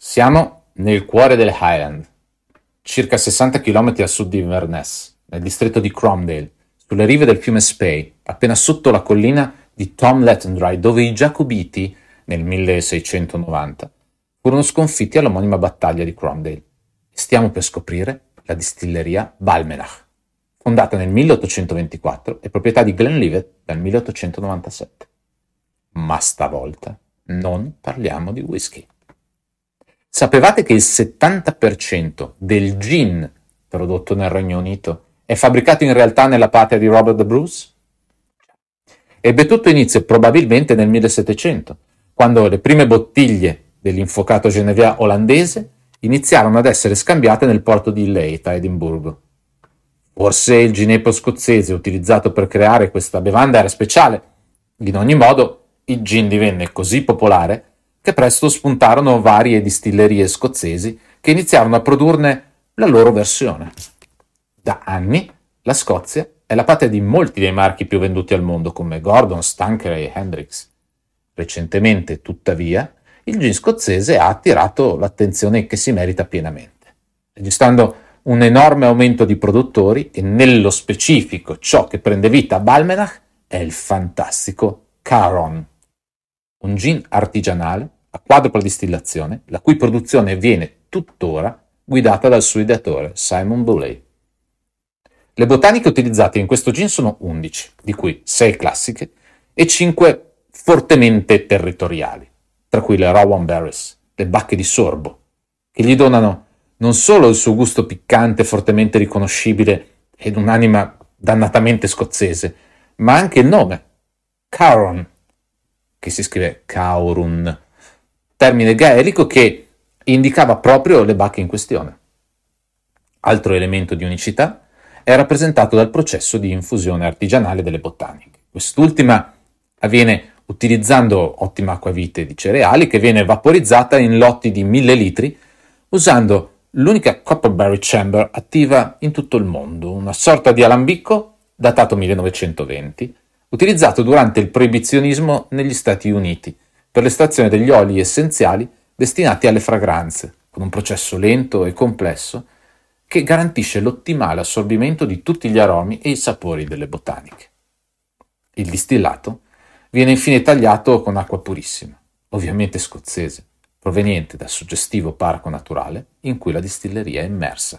Siamo nel cuore delle Highland, circa 60 km a sud di Inverness, nel distretto di Cromdale, sulle rive del fiume Spey, appena sotto la collina di Tom Lettendry, dove i Giacobiti, nel 1690, furono sconfitti all'omonima battaglia di Cromdale. Stiamo per scoprire la distilleria Balmenach, fondata nel 1824 e proprietà di Glenlivet dal 1897. Ma stavolta non parliamo di whisky. Sapevate che il 70% del gin prodotto nel Regno Unito è fabbricato in realtà nella patria di Robert the Bruce? Ebbe tutto inizio probabilmente nel 1700, quando le prime bottiglie dell'infuocato genevieve olandese iniziarono ad essere scambiate nel porto di Leith a Edimburgo. Forse il ginepo scozzese utilizzato per creare questa bevanda era speciale. In ogni modo, il gin divenne così popolare che presto spuntarono varie distillerie scozzesi che iniziarono a produrne la loro versione. Da anni la Scozia è la patria di molti dei marchi più venduti al mondo come Gordon, Stanker e Hendrix. Recentemente, tuttavia, il gin scozzese ha attirato l'attenzione che si merita pienamente, registrando un enorme aumento di produttori e nello specifico ciò che prende vita a Balmenach è il fantastico Caron, un gin artigianale a quadrupla distillazione, la cui produzione viene tuttora guidata dal suo ideatore Simon Boulay. Le botaniche utilizzate in questo gin sono 11, di cui 6 classiche e 5 fortemente territoriali, tra cui le Rowan Berries, le bacche di sorbo, che gli donano non solo il suo gusto piccante fortemente riconoscibile ed un'anima dannatamente scozzese, ma anche il nome, Caron, che si scrive Caurun, termine gaelico che indicava proprio le bacche in questione. Altro elemento di unicità è rappresentato dal processo di infusione artigianale delle botaniche. Quest'ultima avviene utilizzando ottima acquavite di cereali che viene vaporizzata in lotti di 1000 litri usando l'unica Copperberry Chamber attiva in tutto il mondo, una sorta di alambicco datato 1920, utilizzato durante il proibizionismo negli Stati Uniti per l'estrazione degli oli essenziali destinati alle fragranze, con un processo lento e complesso che garantisce l'ottimale assorbimento di tutti gli aromi e i sapori delle botaniche. Il distillato viene infine tagliato con acqua purissima, ovviamente scozzese, proveniente dal suggestivo parco naturale in cui la distilleria è immersa.